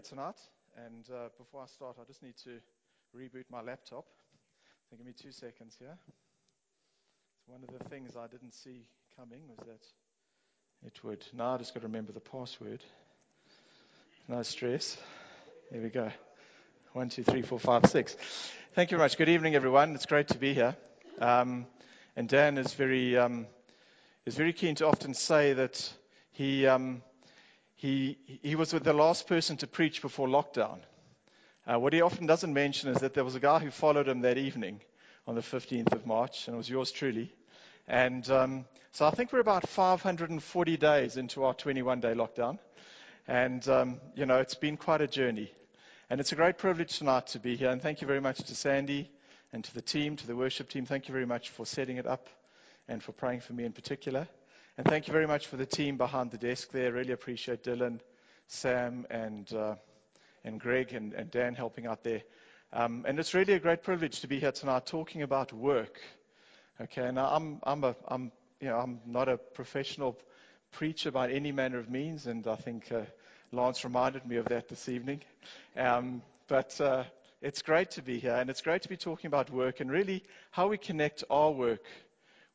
tonight. And uh, before I start, I just need to reboot my laptop. So give me two seconds here. So one of the things I didn't see coming was that it would. Now I just got to remember the password. No stress. There we go. One, two, three, four, five, six. Thank you very much. Good evening, everyone. It's great to be here. Um, and Dan is very um, is very keen to often say that he. Um, he, he was the last person to preach before lockdown. Uh, what he often doesn't mention is that there was a guy who followed him that evening on the 15th of March, and it was yours truly. And um, so I think we're about 540 days into our 21 day lockdown. And, um, you know, it's been quite a journey. And it's a great privilege tonight to be here. And thank you very much to Sandy and to the team, to the worship team. Thank you very much for setting it up and for praying for me in particular. And thank you very much for the team behind the desk there. Really appreciate Dylan, Sam, and, uh, and Greg and, and, Dan helping out there. Um, and it's really a great privilege to be here tonight talking about work. Okay, now I'm, I'm, a, I'm, you know, I'm not a professional preacher by any manner of means, and I think uh, Lance reminded me of that this evening. Um, but uh, it's great to be here, and it's great to be talking about work and really how we connect our work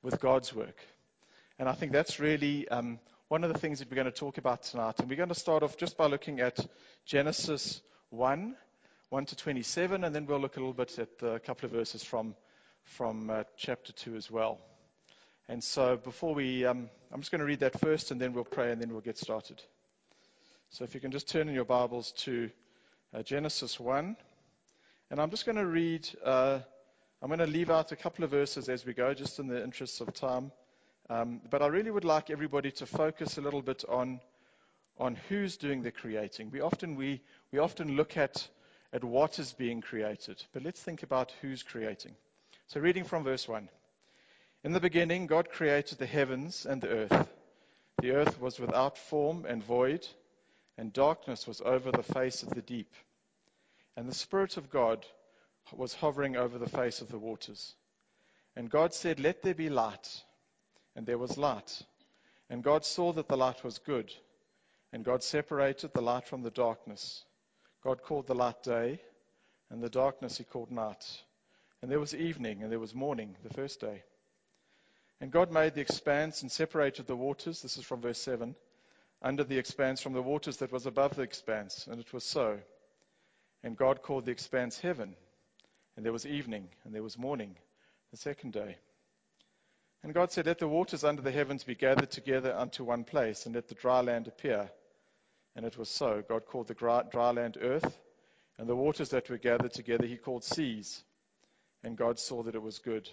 with God's work. And I think that's really um, one of the things that we're going to talk about tonight. And we're going to start off just by looking at Genesis 1, 1 to 27, and then we'll look a little bit at a couple of verses from, from uh, chapter 2 as well. And so before we, um, I'm just going to read that first, and then we'll pray, and then we'll get started. So if you can just turn in your Bibles to uh, Genesis 1. And I'm just going to read, uh, I'm going to leave out a couple of verses as we go, just in the interests of time. Um, but I really would like everybody to focus a little bit on, on who's doing the creating. We often, we, we often look at, at what is being created, but let's think about who's creating. So, reading from verse 1 In the beginning, God created the heavens and the earth. The earth was without form and void, and darkness was over the face of the deep. And the Spirit of God was hovering over the face of the waters. And God said, Let there be light and there was light. And God saw that the light was good. And God separated the light from the darkness. God called the light day, and the darkness he called night. And there was evening, and there was morning, the first day. And God made the expanse and separated the waters, this is from verse 7, under the expanse from the waters that was above the expanse. And it was so. And God called the expanse heaven. And there was evening, and there was morning, the second day. And God said, Let the waters under the heavens be gathered together unto one place, and let the dry land appear. And it was so. God called the dry land earth, and the waters that were gathered together he called seas. And God saw that it was good.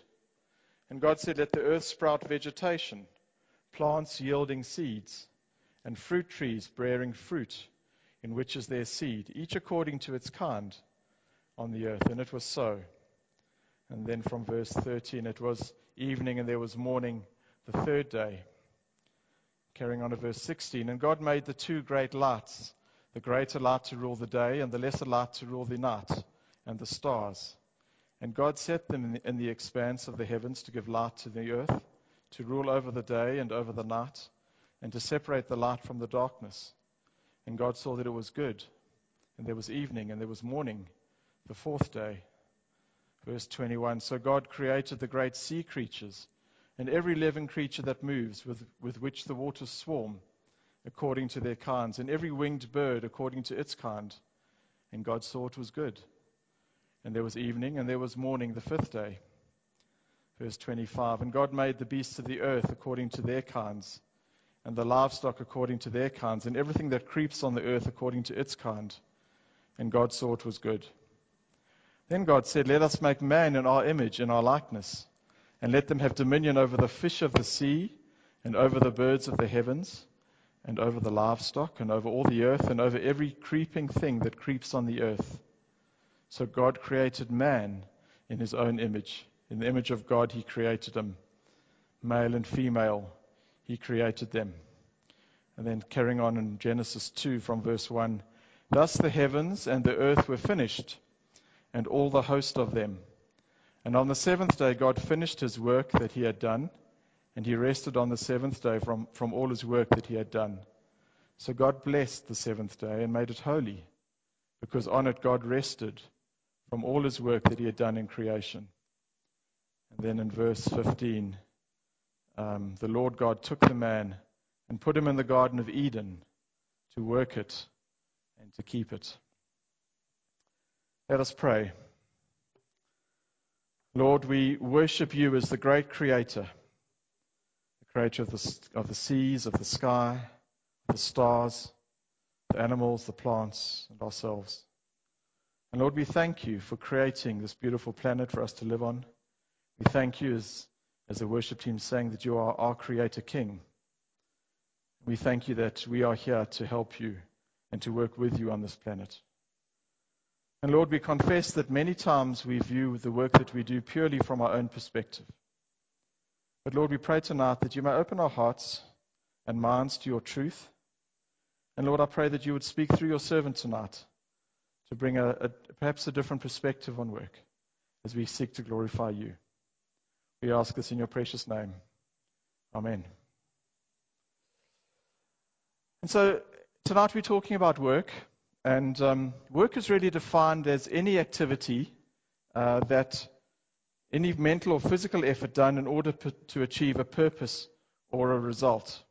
And God said, Let the earth sprout vegetation, plants yielding seeds, and fruit trees bearing fruit, in which is their seed, each according to its kind on the earth. And it was so. And then from verse 13, it was evening and there was morning the third day. Carrying on to verse 16. And God made the two great lights, the greater light to rule the day, and the lesser light to rule the night, and the stars. And God set them in the, in the expanse of the heavens to give light to the earth, to rule over the day and over the night, and to separate the light from the darkness. And God saw that it was good. And there was evening, and there was morning, the fourth day. Verse 21 So God created the great sea creatures and every living creature that moves, with, with which the waters swarm, according to their kinds, and every winged bird according to its kind. And God saw it was good. And there was evening, and there was morning the fifth day. Verse 25 And God made the beasts of the earth according to their kinds, and the livestock according to their kinds, and everything that creeps on the earth according to its kind. And God saw it was good. Then God said, Let us make man in our image, in our likeness, and let them have dominion over the fish of the sea, and over the birds of the heavens, and over the livestock, and over all the earth, and over every creeping thing that creeps on the earth. So God created man in his own image. In the image of God, he created him. Male and female, he created them. And then carrying on in Genesis 2 from verse 1 Thus the heavens and the earth were finished and all the host of them. And on the seventh day, God finished his work that he had done, and he rested on the seventh day from, from all his work that he had done. So God blessed the seventh day and made it holy, because on it God rested from all his work that he had done in creation. And then in verse 15, um, the Lord God took the man and put him in the Garden of Eden to work it and to keep it. Let us pray. Lord, we worship you as the great creator, the creator of the, of the seas, of the sky, the stars, the animals, the plants, and ourselves. And Lord, we thank you for creating this beautiful planet for us to live on. We thank you, as, as the worship team sang, that you are our Creator King. We thank you that we are here to help you and to work with you on this planet. And Lord, we confess that many times we view the work that we do purely from our own perspective. But Lord, we pray tonight that you may open our hearts and minds to your truth. And Lord, I pray that you would speak through your servant tonight to bring a, a, perhaps a different perspective on work as we seek to glorify you. We ask this in your precious name. Amen. And so tonight we're talking about work, and um, work is really defined as any activity uh, that any mental or physical effort done in order p- to achieve a purpose or a result.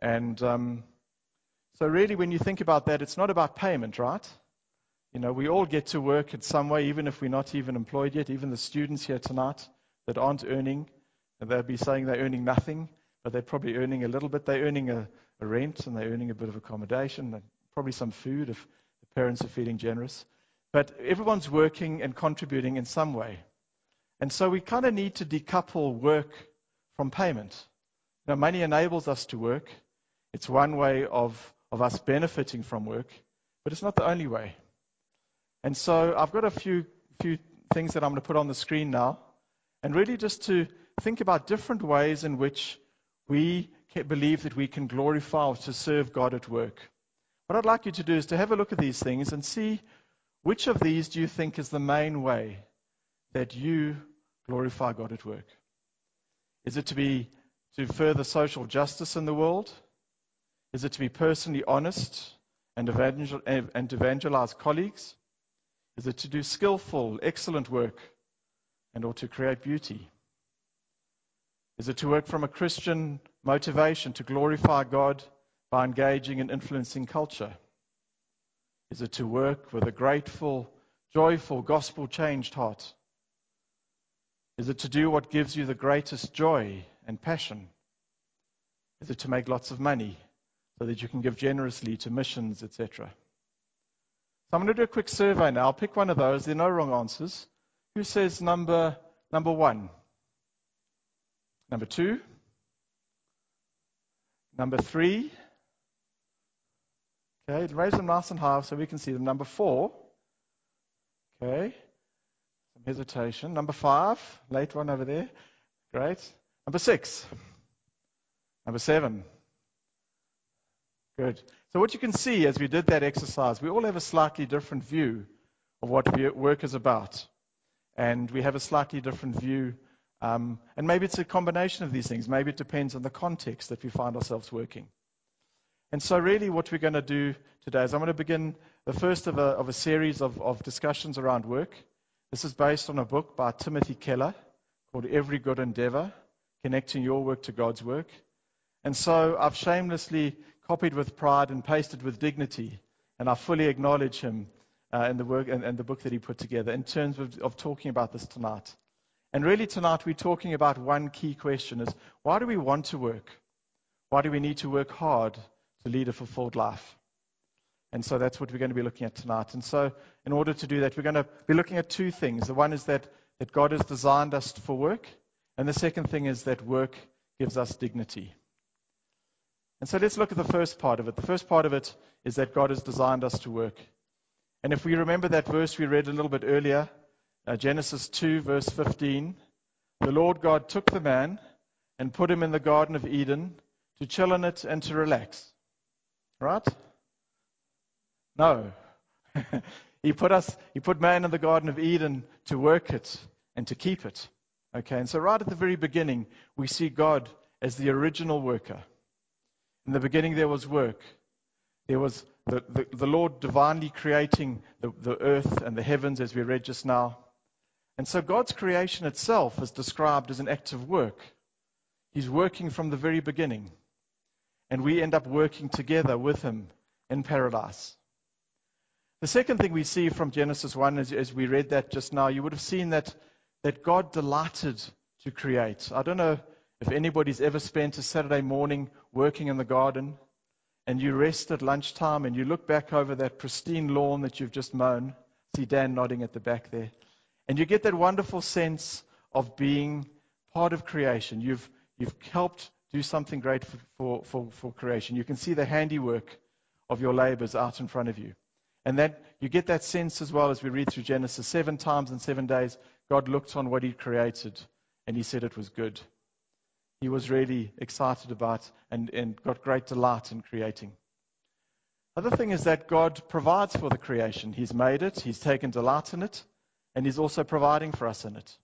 And um, so, really, when you think about that, it's not about payment, right? You know, we all get to work in some way, even if we're not even employed yet. Even the students here tonight that aren't earning, they'll be saying they're earning nothing, but they're probably earning a little bit. They're earning a, a rent and they're earning a bit of accommodation probably some food if the parents are feeling generous. But everyone's working and contributing in some way. And so we kind of need to decouple work from payment. Now, money enables us to work. It's one way of, of us benefiting from work, but it's not the only way. And so I've got a few, few things that I'm going to put on the screen now, and really just to think about different ways in which we believe that we can glorify or to serve God at work. What I'd like you to do is to have a look at these things and see which of these do you think is the main way that you glorify God at work? Is it to be to further social justice in the world? Is it to be personally honest and, evangel- and evangelize colleagues? Is it to do skillful, excellent work and or to create beauty? Is it to work from a Christian motivation to glorify God by engaging and influencing culture? Is it to work with a grateful, joyful, gospel changed heart? Is it to do what gives you the greatest joy and passion? Is it to make lots of money so that you can give generously to missions, etc.? So I'm going to do a quick survey now. I'll pick one of those. There are no wrong answers. Who says number, number one? Number two? Number three? Okay, raise them nice and high so we can see them. Number four? Okay, some hesitation. Number five? Late one over there. Great. Number six? Number seven? Good. So, what you can see as we did that exercise, we all have a slightly different view of what work is about. And we have a slightly different view. Um, and maybe it's a combination of these things. Maybe it depends on the context that we find ourselves working. And so, really, what we're going to do today is I'm going to begin the first of a, of a series of, of discussions around work. This is based on a book by Timothy Keller called Every Good Endeavor Connecting Your Work to God's Work. And so, I've shamelessly copied with pride and pasted with dignity. And I fully acknowledge him uh, in the work and, and, the book that he put together in terms of, of talking about this tonight. And really tonight we're talking about one key question is why do we want to work? Why do we need to work hard to lead a fulfilled life? And so that's what we're going to be looking at tonight. And so in order to do that, we're going to be looking at two things. The one is that, that God has designed us for work. And the second thing is that work gives us dignity. And so let's look at the first part of it. The first part of it is that God has designed us to work. And if we remember that verse we read a little bit earlier, uh, Genesis 2, verse 15, the Lord God took the man and put him in the Garden of Eden to chill in it and to relax. Right? No. he put us, he put man in the Garden of Eden to work it and to keep it. Okay, and so right at the very beginning, we see God as the original worker. In the beginning, there was work. There was the, the, the Lord divinely creating the, the earth and the heavens, as we read just now. And so God's creation itself is described as an act of work. He's working from the very beginning. And we end up working together with Him in paradise. The second thing we see from Genesis 1, as, as we read that just now, you would have seen that, that God delighted to create. I don't know if anybody's ever spent a Saturday morning working in the garden and you rest at lunchtime and you look back over that pristine lawn that you've just mown. See Dan nodding at the back there. And you get that wonderful sense of being part of creation. You've, you've helped do something great for, for, for, for creation. You can see the handiwork of your labors out in front of you. And that you get that sense as well as we read through Genesis. Seven times in seven days, God looked on what He created and He said it was good. He was really excited about and, and got great delight in creating. Other thing is that God provides for the creation. He's made it, He's taken delight in it, and He's also providing for us in it.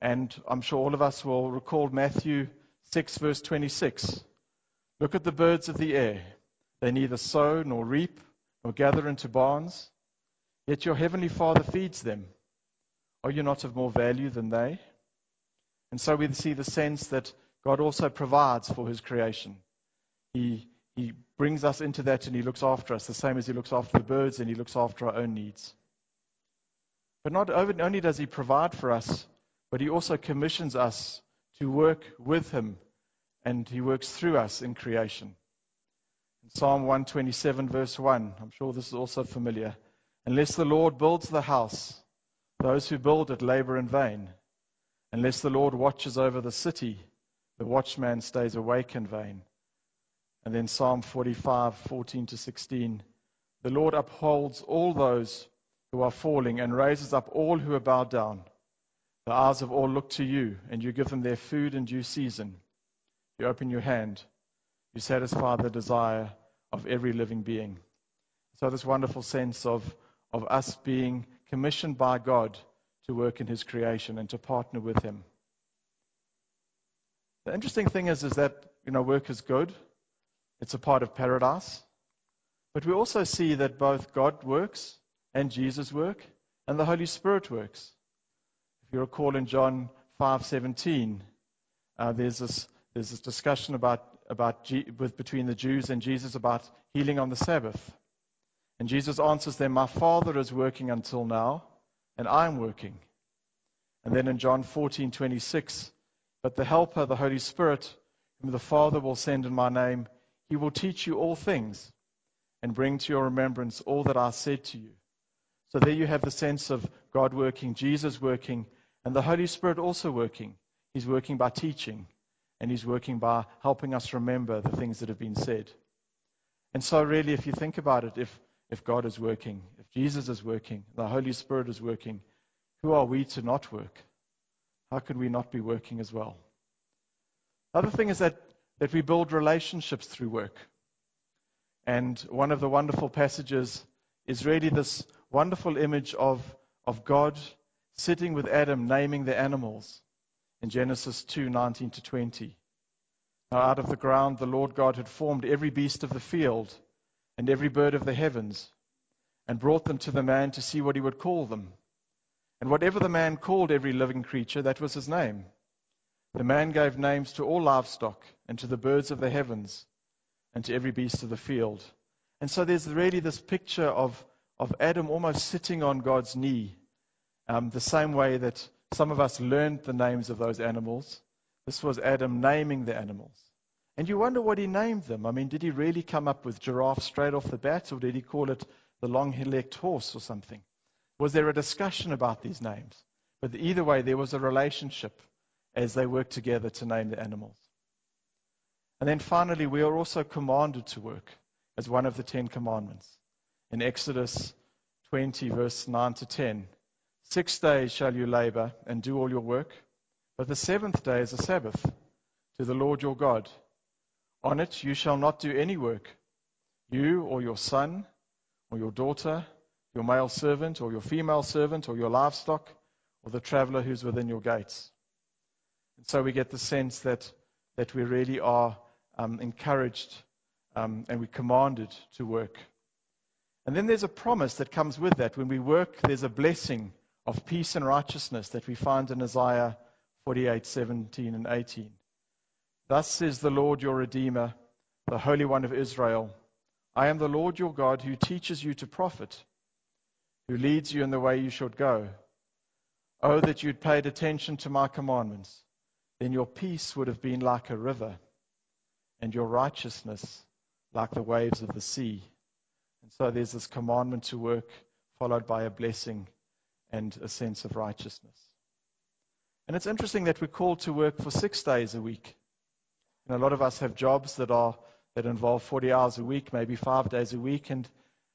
And I'm sure all of us will recall Matthew 6, verse 26. Look at the birds of the air. They neither sow nor reap nor gather into barns, yet your heavenly Father feeds them. Are you not of more value than they? And so we see the sense that God also provides for his creation. He, he brings us into that and he looks after us, the same as he looks after the birds and he looks after our own needs. But not only does he provide for us, but he also commissions us to work with him and he works through us in creation. In Psalm 127, verse 1, I'm sure this is also familiar. Unless the Lord builds the house, those who build it labor in vain. Unless the Lord watches over the city, the watchman stays awake in vain. And then Psalm 45, 14 to 16. The Lord upholds all those who are falling and raises up all who are bowed down. The eyes of all look to you, and you give them their food in due season. You open your hand, you satisfy the desire of every living being. So, this wonderful sense of, of us being commissioned by God to work in his creation and to partner with him. The interesting thing is, is that you know, work is good. It's a part of paradise. But we also see that both God works and Jesus work and the Holy Spirit works. If you recall in John 5:17, uh, there's this there's this discussion about about G, with, between the Jews and Jesus about healing on the Sabbath, and Jesus answers them, "My Father is working until now, and I'm working. And then in John 14:26, but the helper, the Holy Spirit, whom the Father will send in my name, he will teach you all things and bring to your remembrance all that I said to you. So there you have the sense of God working, Jesus working, and the Holy Spirit also working. He's working by teaching, and he's working by helping us remember the things that have been said. And so, really, if you think about it, if if God is working, if Jesus is working, the Holy Spirit is working, who are we to not work? How can we not be working as well? The other thing is that, that we build relationships through work. And one of the wonderful passages is really this wonderful image of, of God sitting with Adam, naming the animals in Genesis 2 19 to 20. Now, out of the ground, the Lord God had formed every beast of the field and every bird of the heavens, and brought them to the man to see what he would call them. And whatever the man called every living creature, that was his name. The man gave names to all livestock, and to the birds of the heavens, and to every beast of the field. And so there's really this picture of, of Adam almost sitting on God's knee, um, the same way that some of us learned the names of those animals. This was Adam naming the animals. And you wonder what he named them. I mean, did he really come up with giraffe straight off the bat, or did he call it the long legged horse or something? Was there a discussion about these names? But either way, there was a relationship as they worked together to name the animals. And then finally, we are also commanded to work as one of the Ten Commandments. In Exodus 20, verse 9 to 10, six days shall you labor and do all your work, but the seventh day is a Sabbath to the Lord your God. On it you shall not do any work, you or your son or your daughter, your male servant or your female servant or your livestock or the traveler who's within your gates. And so we get the sense that, that we really are um, encouraged um, and we're commanded to work And then there's a promise that comes with that. When we work, there's a blessing of peace and righteousness that we find in Isaiah 48, 17 and 18. Thus says the Lord your Redeemer, the Holy One of Israel I am the Lord your God who teaches you to profit, who leads you in the way you should go. Oh, that you'd paid attention to my commandments. Then your peace would have been like a river, and your righteousness like the waves of the sea. And so there's this commandment to work, followed by a blessing and a sense of righteousness. And it's interesting that we're called to work for six days a week. And a lot of us have jobs that are that involve 40 hours a week, maybe five days a week. And,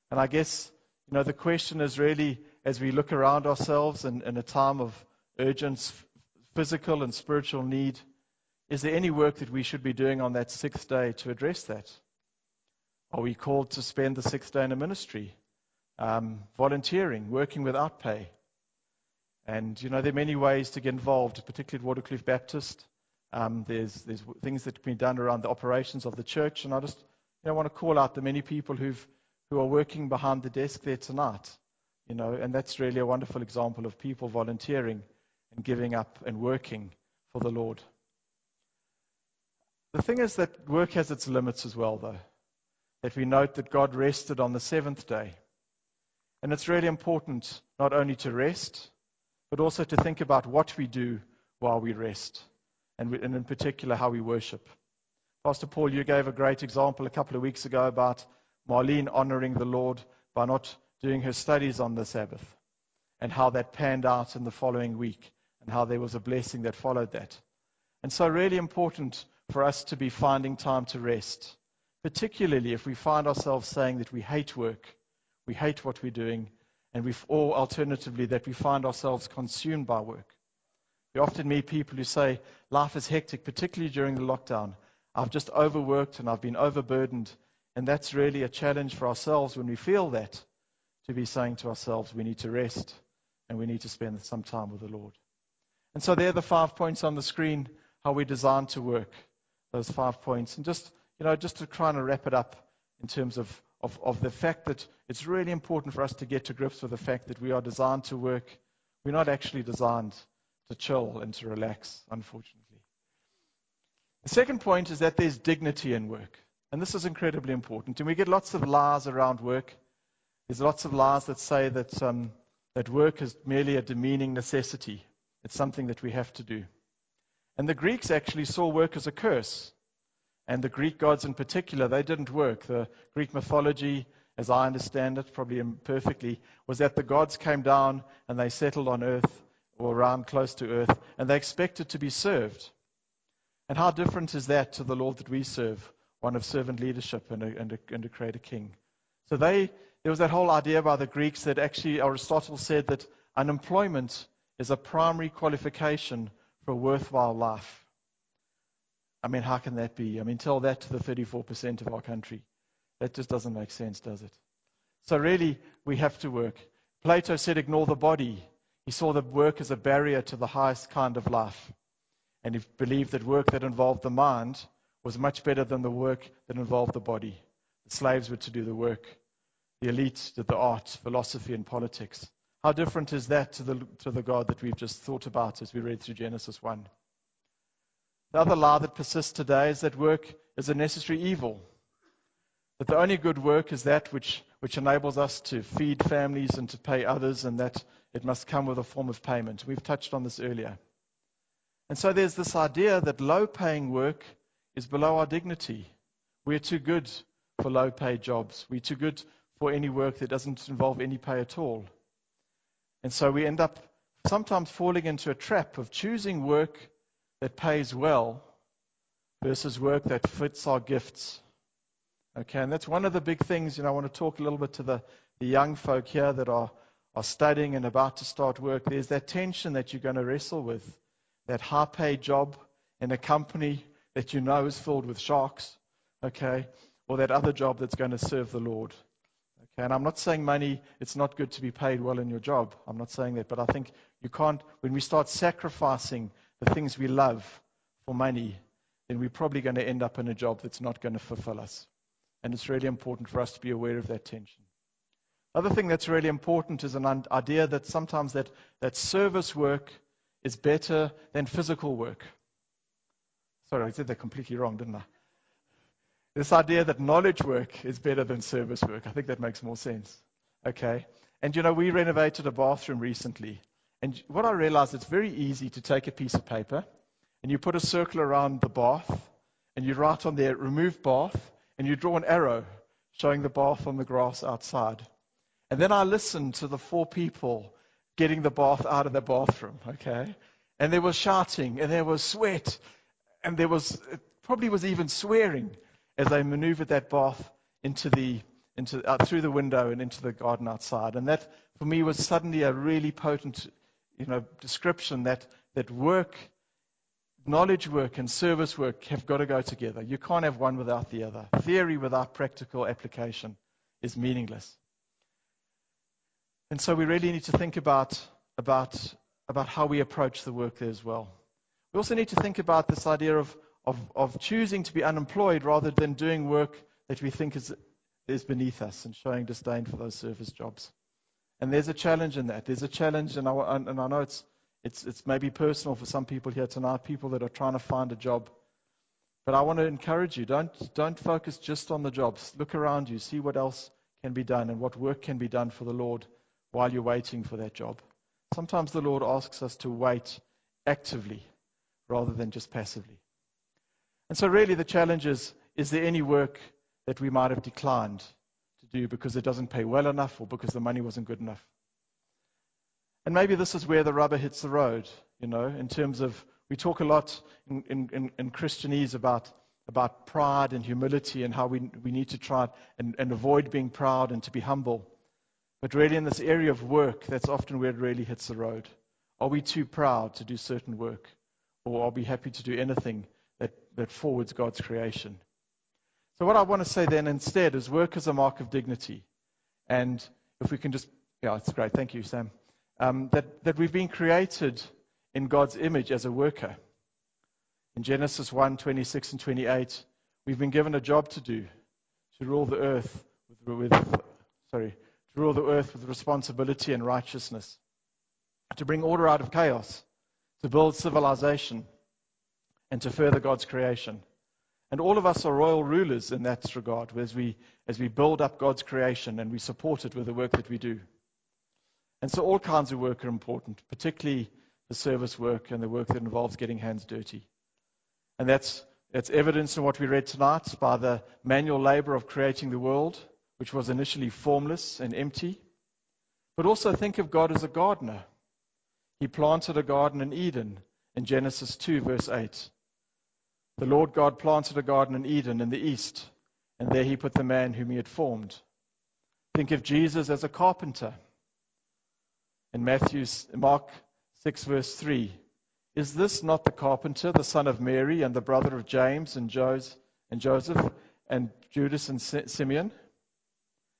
and I guess, you know, the question is really, as we look around ourselves in, in a time of urgent physical and spiritual need, is there any work that we should be doing on that sixth day to address that? Are we called to spend the sixth day in a ministry? Um, volunteering, working without pay. And, you know, there are many ways to get involved, particularly at Waterkloof Baptist. Um, there's, there's things that have been done around the operations of the church, and I just you know, want to call out the many people who've, who are working behind the desk there tonight. You know, and that's really a wonderful example of people volunteering and giving up and working for the Lord. The thing is that work has its limits as well, though. That we note that God rested on the seventh day. And it's really important not only to rest, but also to think about what we do while we rest and, and in particular how we worship. Pastor Paul, you gave a great example a couple of weeks ago about Marlene honoring the Lord by not doing her studies on the Sabbath and how that panned out in the following week and how there was a blessing that followed that. And so, really important for us to be finding time to rest, particularly if we find ourselves saying that we hate work, we hate what we're doing, and we or alternatively, that we find ourselves consumed by work. We often meet people who say, Life is hectic, particularly during the lockdown. I've just overworked and I've been overburdened. And that's really a challenge for ourselves when we feel that, to be saying to ourselves, we need to rest and we need to spend some time with the Lord. And so there are the five points on the screen, how we designed to work, those five points. And just, you know, just to try and wrap it up in terms of, of, of the fact that it's really important for us to get to grips with the fact that we are designed to work. We're not actually designed to chill and to relax, unfortunately. The second point is that there's dignity in work. And this is incredibly important. And we get lots of lies around work. There's lots of lies that say that, um, that work is merely a demeaning necessity. It's something that we have to do. And the Greeks actually saw work as a curse. And the Greek gods in particular, they didn't work. The Greek mythology, as I understand it, probably imperfectly, was that the gods came down and they settled on earth or around close to earth, and they expected to be served. And how different is that to the Lord that we serve, one of servant leadership and a, and a, and a creator king? So they, there was that whole idea by the Greeks that actually Aristotle said that unemployment is a primary qualification for a worthwhile life. I mean, how can that be? I mean, tell that to the 34% of our country. That just doesn't make sense, does it? So, really, we have to work. Plato said, ignore the body. He saw the work as a barrier to the highest kind of life. And he believed that work that involved the mind was much better than the work that involved the body. The slaves were to do the work, the elite did the art, philosophy, and politics. How different is that to the, to the God that we've just thought about as we read through Genesis 1? The other lie that persists today is that work is a necessary evil. That the only good work is that which, which enables us to feed families and to pay others, and that it must come with a form of payment. We've touched on this earlier. And so there's this idea that low paying work is below our dignity. We're too good for low paid jobs. We're too good for any work that doesn't involve any pay at all. And so we end up sometimes falling into a trap of choosing work that pays well versus work that fits our gifts. Okay, and that's one of the big things, you know, I want to talk a little bit to the, the young folk here that are are studying and about to start work, there's that tension that you're going to wrestle with. That high paid job in a company that you know is filled with sharks, okay, or that other job that's going to serve the Lord. Okay, and I'm not saying money, it's not good to be paid well in your job. I'm not saying that, but I think you can't, when we start sacrificing the things we love for money, then we're probably going to end up in a job that's not going to fulfill us. And it's really important for us to be aware of that tension. Other thing that's really important is an idea that sometimes that, that service work is better than physical work. Sorry, I said that completely wrong, didn't I? This idea that knowledge work is better than service work. I think that makes more sense. Okay. And you know, we renovated a bathroom recently. And what I realized, it's very easy to take a piece of paper and you put a circle around the bath and you write on there, remove bath, and you draw an arrow showing the bath on the grass outside. And then I listened to the four people getting the bath out of the bathroom, okay? And there was shouting, and there was sweat, and there was, probably was even swearing as they maneuvered that bath into the, into, uh, through the window and into the garden outside. And that, for me, was suddenly a really potent, you know, description that, that work, knowledge work and service work have got to go together. You can't have one without the other. Theory without practical application is meaningless. And so we really need to think about, about, about how we approach the work there as well. We also need to think about this idea of, of, of choosing to be unemployed rather than doing work that we think is, is beneath us and showing disdain for those service jobs. And there's a challenge in that. There's a challenge, and I, and I know it's, it's, it's maybe personal for some people here tonight, people that are trying to find a job. But I want to encourage you don't, don't focus just on the jobs. Look around you, see what else can be done and what work can be done for the Lord while you're waiting for that job. Sometimes the Lord asks us to wait actively rather than just passively. And so, really, the challenge is is there any work that we might have declined do because it doesn't pay well enough or because the money wasn't good enough? And maybe this is where the rubber hits the road, you know, in terms of we talk a lot in, in, in Christianese about, about pride and humility and how we, we need to try and, and avoid being proud and to be humble. But really, in this area of work, that's often where it really hits the road. Are we too proud to do certain work? Or are we happy to do anything that, that forwards God's creation? So, what I want to say then instead is work is a mark of dignity. And if we can just, yeah, it's great. Thank you, Sam. Um, that, that we've been created in God's image as a worker. In Genesis 1 26 and 28, we've been given a job to do to rule the earth with, with sorry, to rule the earth with responsibility and righteousness, to bring order out of chaos, to build civilization, and to further God's creation. And all of us are royal rulers in that regard as we, as we build up God's creation and we support it with the work that we do. And so all kinds of work are important, particularly the service work and the work that involves getting hands dirty. And that's, that's evidenced in what we read tonight by the manual labor of creating the world which was initially formless and empty. But also think of God as a gardener. He planted a garden in Eden in Genesis 2, verse 8. The Lord God planted a garden in Eden in the east, and there he put the man whom he had formed. Think of Jesus as a carpenter. In Matthew, Mark 6, verse 3. Is this not the carpenter, the son of Mary, and the brother of James and Jos- and Joseph and Judas and Simeon?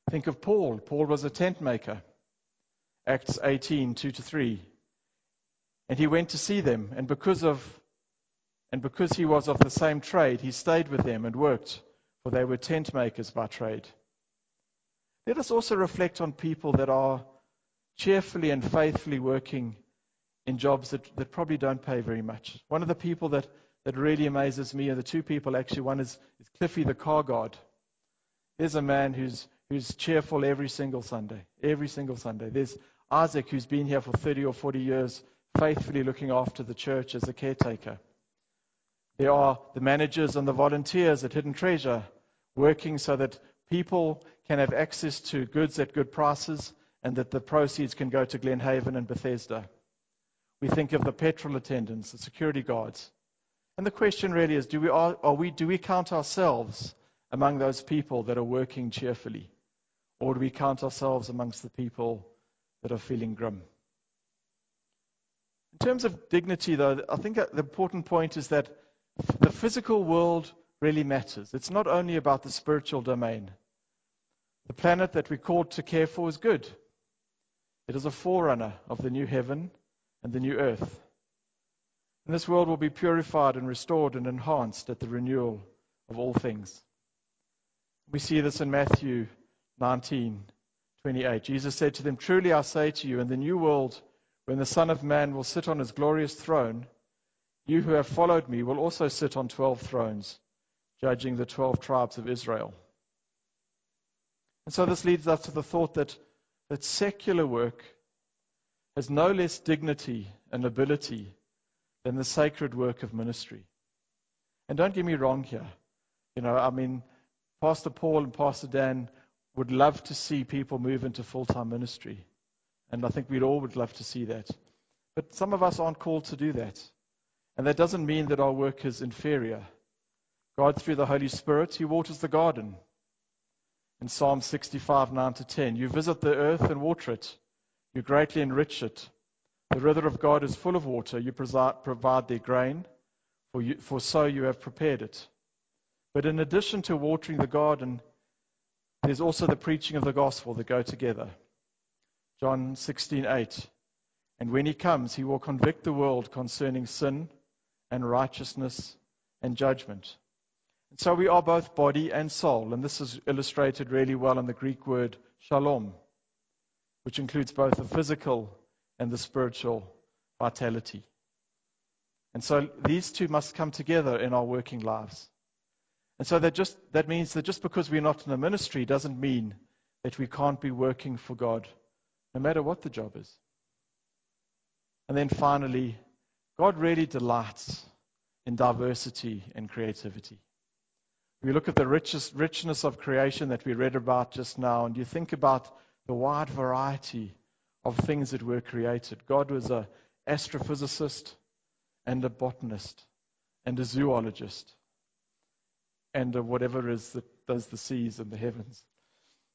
Think of Paul. Paul was a tent maker. Acts 18, 2 to 3. And he went to see them, and because of and because he was of the same trade, he stayed with them and worked, for they were tent makers by trade. Let us also reflect on people that are cheerfully and faithfully working in jobs that, that probably don't pay very much. One of the people that, that really amazes me are the two people actually. One is, is Cliffy the car guard. There's a man who's who's cheerful every single Sunday. Every single Sunday. There's Isaac, who's been here for 30 or 40 years, faithfully looking after the church as a caretaker. There are the managers and the volunteers at Hidden Treasure working so that people can have access to goods at good prices and that the proceeds can go to Glenhaven and Bethesda. We think of the petrol attendants, the security guards. And the question really is do we, are, are we, do we count ourselves among those people that are working cheerfully? Or do we count ourselves amongst the people that are feeling grim? In terms of dignity, though, I think the important point is that the physical world really matters. It's not only about the spiritual domain. The planet that we're called to care for is good. It is a forerunner of the new heaven and the new earth. And this world will be purified and restored and enhanced at the renewal of all things. We see this in Matthew 19, 28. Jesus said to them, Truly I say to you, in the new world, when the Son of Man will sit on his glorious throne, you who have followed me will also sit on twelve thrones, judging the twelve tribes of Israel. And so this leads us to the thought that, that secular work has no less dignity and ability than the sacred work of ministry. And don't get me wrong here. You know, I mean, Pastor Paul and Pastor Dan would love to see people move into full time ministry. And I think we'd all would love to see that. But some of us aren't called to do that. And that doesn't mean that our work is inferior. God, through the Holy Spirit, He waters the garden. In Psalm 65, 9 to 10, you visit the earth and water it. You greatly enrich it. The river of God is full of water. You provide their grain, for, you, for so you have prepared it. But in addition to watering the garden, there's also the preaching of the gospel that go together. John 16:8. And when he comes, he will convict the world concerning sin and righteousness and judgment. And so we are both body and soul, and this is illustrated really well in the Greek word shalom, which includes both the physical and the spiritual vitality. And so these two must come together in our working lives. And so that just that means that just because we're not in a ministry doesn't mean that we can't be working for God, no matter what the job is. And then finally, God really delights in diversity and creativity. We look at the richest, richness of creation that we read about just now, and you think about the wide variety of things that were created. God was an astrophysicist and a botanist and a zoologist and a whatever is that does the seas and the heavens.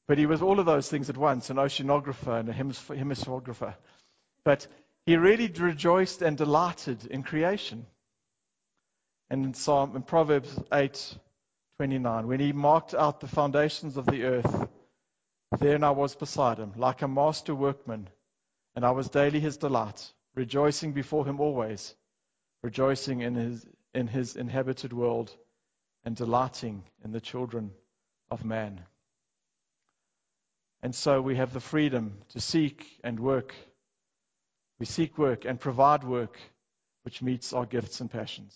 But he was all of those things at once an oceanographer and a hemispherographer. But he really rejoiced and delighted in creation. And in Psalm in Proverbs 8:29, when he marked out the foundations of the earth, then I was beside him, like a master workman, and I was daily his delight, rejoicing before him always, rejoicing in his in his inhabited world and delighting in the children of man. And so we have the freedom to seek and work. We seek work and provide work which meets our gifts and passions.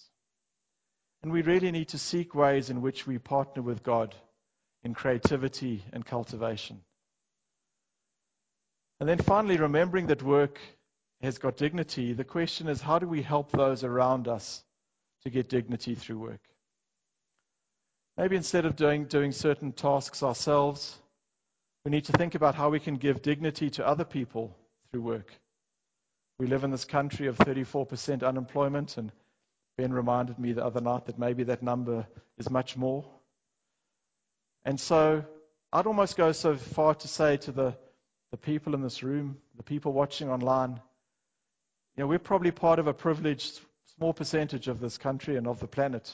And we really need to seek ways in which we partner with God in creativity and cultivation. And then finally, remembering that work has got dignity, the question is how do we help those around us to get dignity through work? Maybe instead of doing, doing certain tasks ourselves, we need to think about how we can give dignity to other people through work. We live in this country of 34% unemployment, and Ben reminded me the other night that maybe that number is much more. And so I'd almost go so far to say to the, the people in this room, the people watching online, you know, we're probably part of a privileged small percentage of this country and of the planet.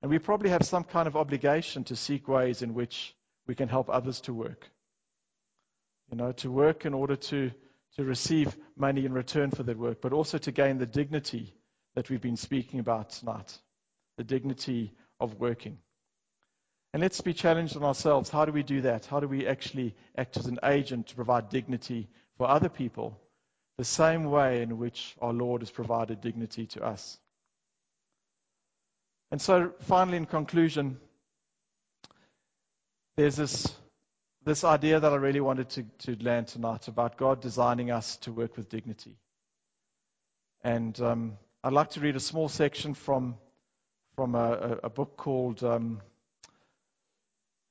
And we probably have some kind of obligation to seek ways in which we can help others to work. You know, to work in order to, to receive money in return for that work, but also to gain the dignity that we've been speaking about tonight the dignity of working. And let's be challenged on ourselves. How do we do that? How do we actually act as an agent to provide dignity for other people, the same way in which our Lord has provided dignity to us? And so, finally, in conclusion, there's this, this idea that I really wanted to, to land tonight about God designing us to work with dignity. And um, I'd like to read a small section from, from a, a book called, um,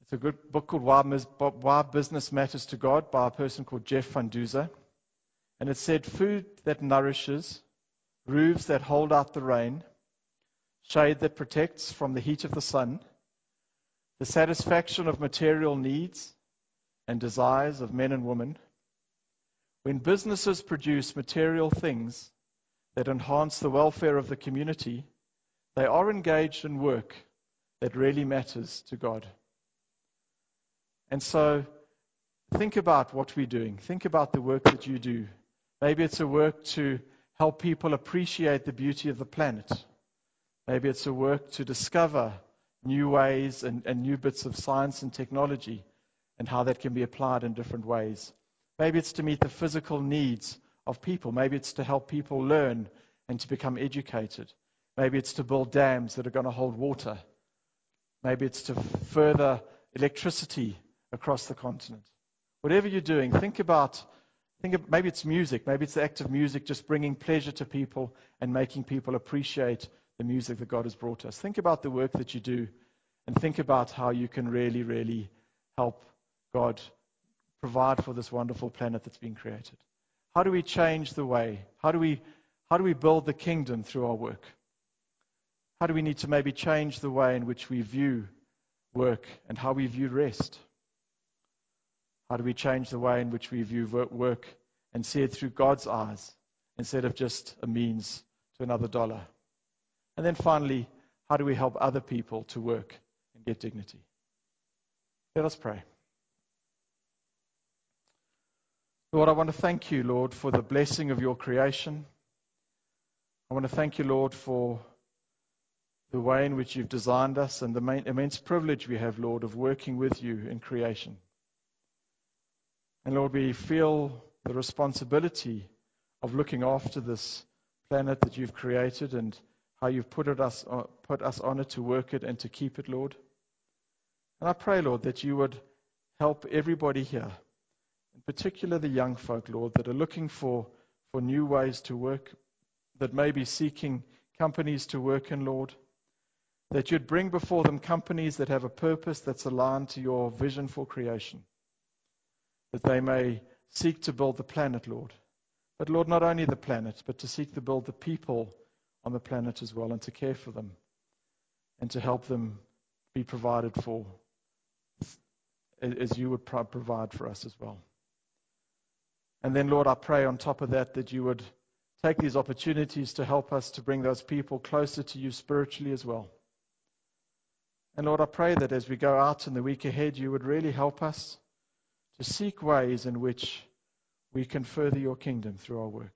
it's a good book called Why, Why Business Matters to God by a person called Jeff Van Duzer. And it said, Food that nourishes, roofs that hold out the rain, shade that protects from the heat of the sun, the satisfaction of material needs and desires of men and women. When businesses produce material things that enhance the welfare of the community, they are engaged in work that really matters to God. And so, think about what we're doing. Think about the work that you do. Maybe it's a work to help people appreciate the beauty of the planet Maybe it's a work to discover new ways and, and new bits of science and technology and how that can be applied in different ways. Maybe it's to meet the physical needs of people. Maybe it's to help people learn and to become educated. Maybe it's to build dams that are going to hold water. Maybe it's to further electricity across the continent. Whatever you're doing, think about, think of, maybe it's music. Maybe it's the act of music just bringing pleasure to people and making people appreciate the music that God has brought us. Think about the work that you do and think about how you can really, really help God provide for this wonderful planet that's been created. How do we change the way? How do we, how do we build the kingdom through our work? How do we need to maybe change the way in which we view work and how we view rest? How do we change the way in which we view work and see it through God's eyes instead of just a means to another dollar? And then finally, how do we help other people to work and get dignity? Let us pray. Lord, I want to thank you, Lord, for the blessing of your creation. I want to thank you, Lord, for the way in which you've designed us and the immense privilege we have, Lord, of working with you in creation. And Lord, we feel the responsibility of looking after this planet that you've created and how you've put, us, uh, put us on it to work it and to keep it, Lord. And I pray, Lord, that you would help everybody here, in particular the young folk, Lord, that are looking for, for new ways to work, that may be seeking companies to work in, Lord. That you'd bring before them companies that have a purpose that's aligned to your vision for creation. That they may seek to build the planet, Lord. But, Lord, not only the planet, but to seek to build the people on the planet as well and to care for them and to help them be provided for as you would provide for us as well. And then, Lord, I pray on top of that that you would take these opportunities to help us to bring those people closer to you spiritually as well. And Lord, I pray that as we go out in the week ahead, you would really help us to seek ways in which we can further your kingdom through our work.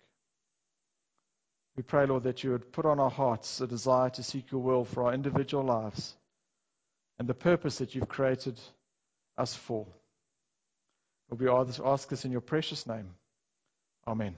We pray, Lord, that you would put on our hearts a desire to seek your will for our individual lives and the purpose that you've created us for. We ask this in your precious name. Amen.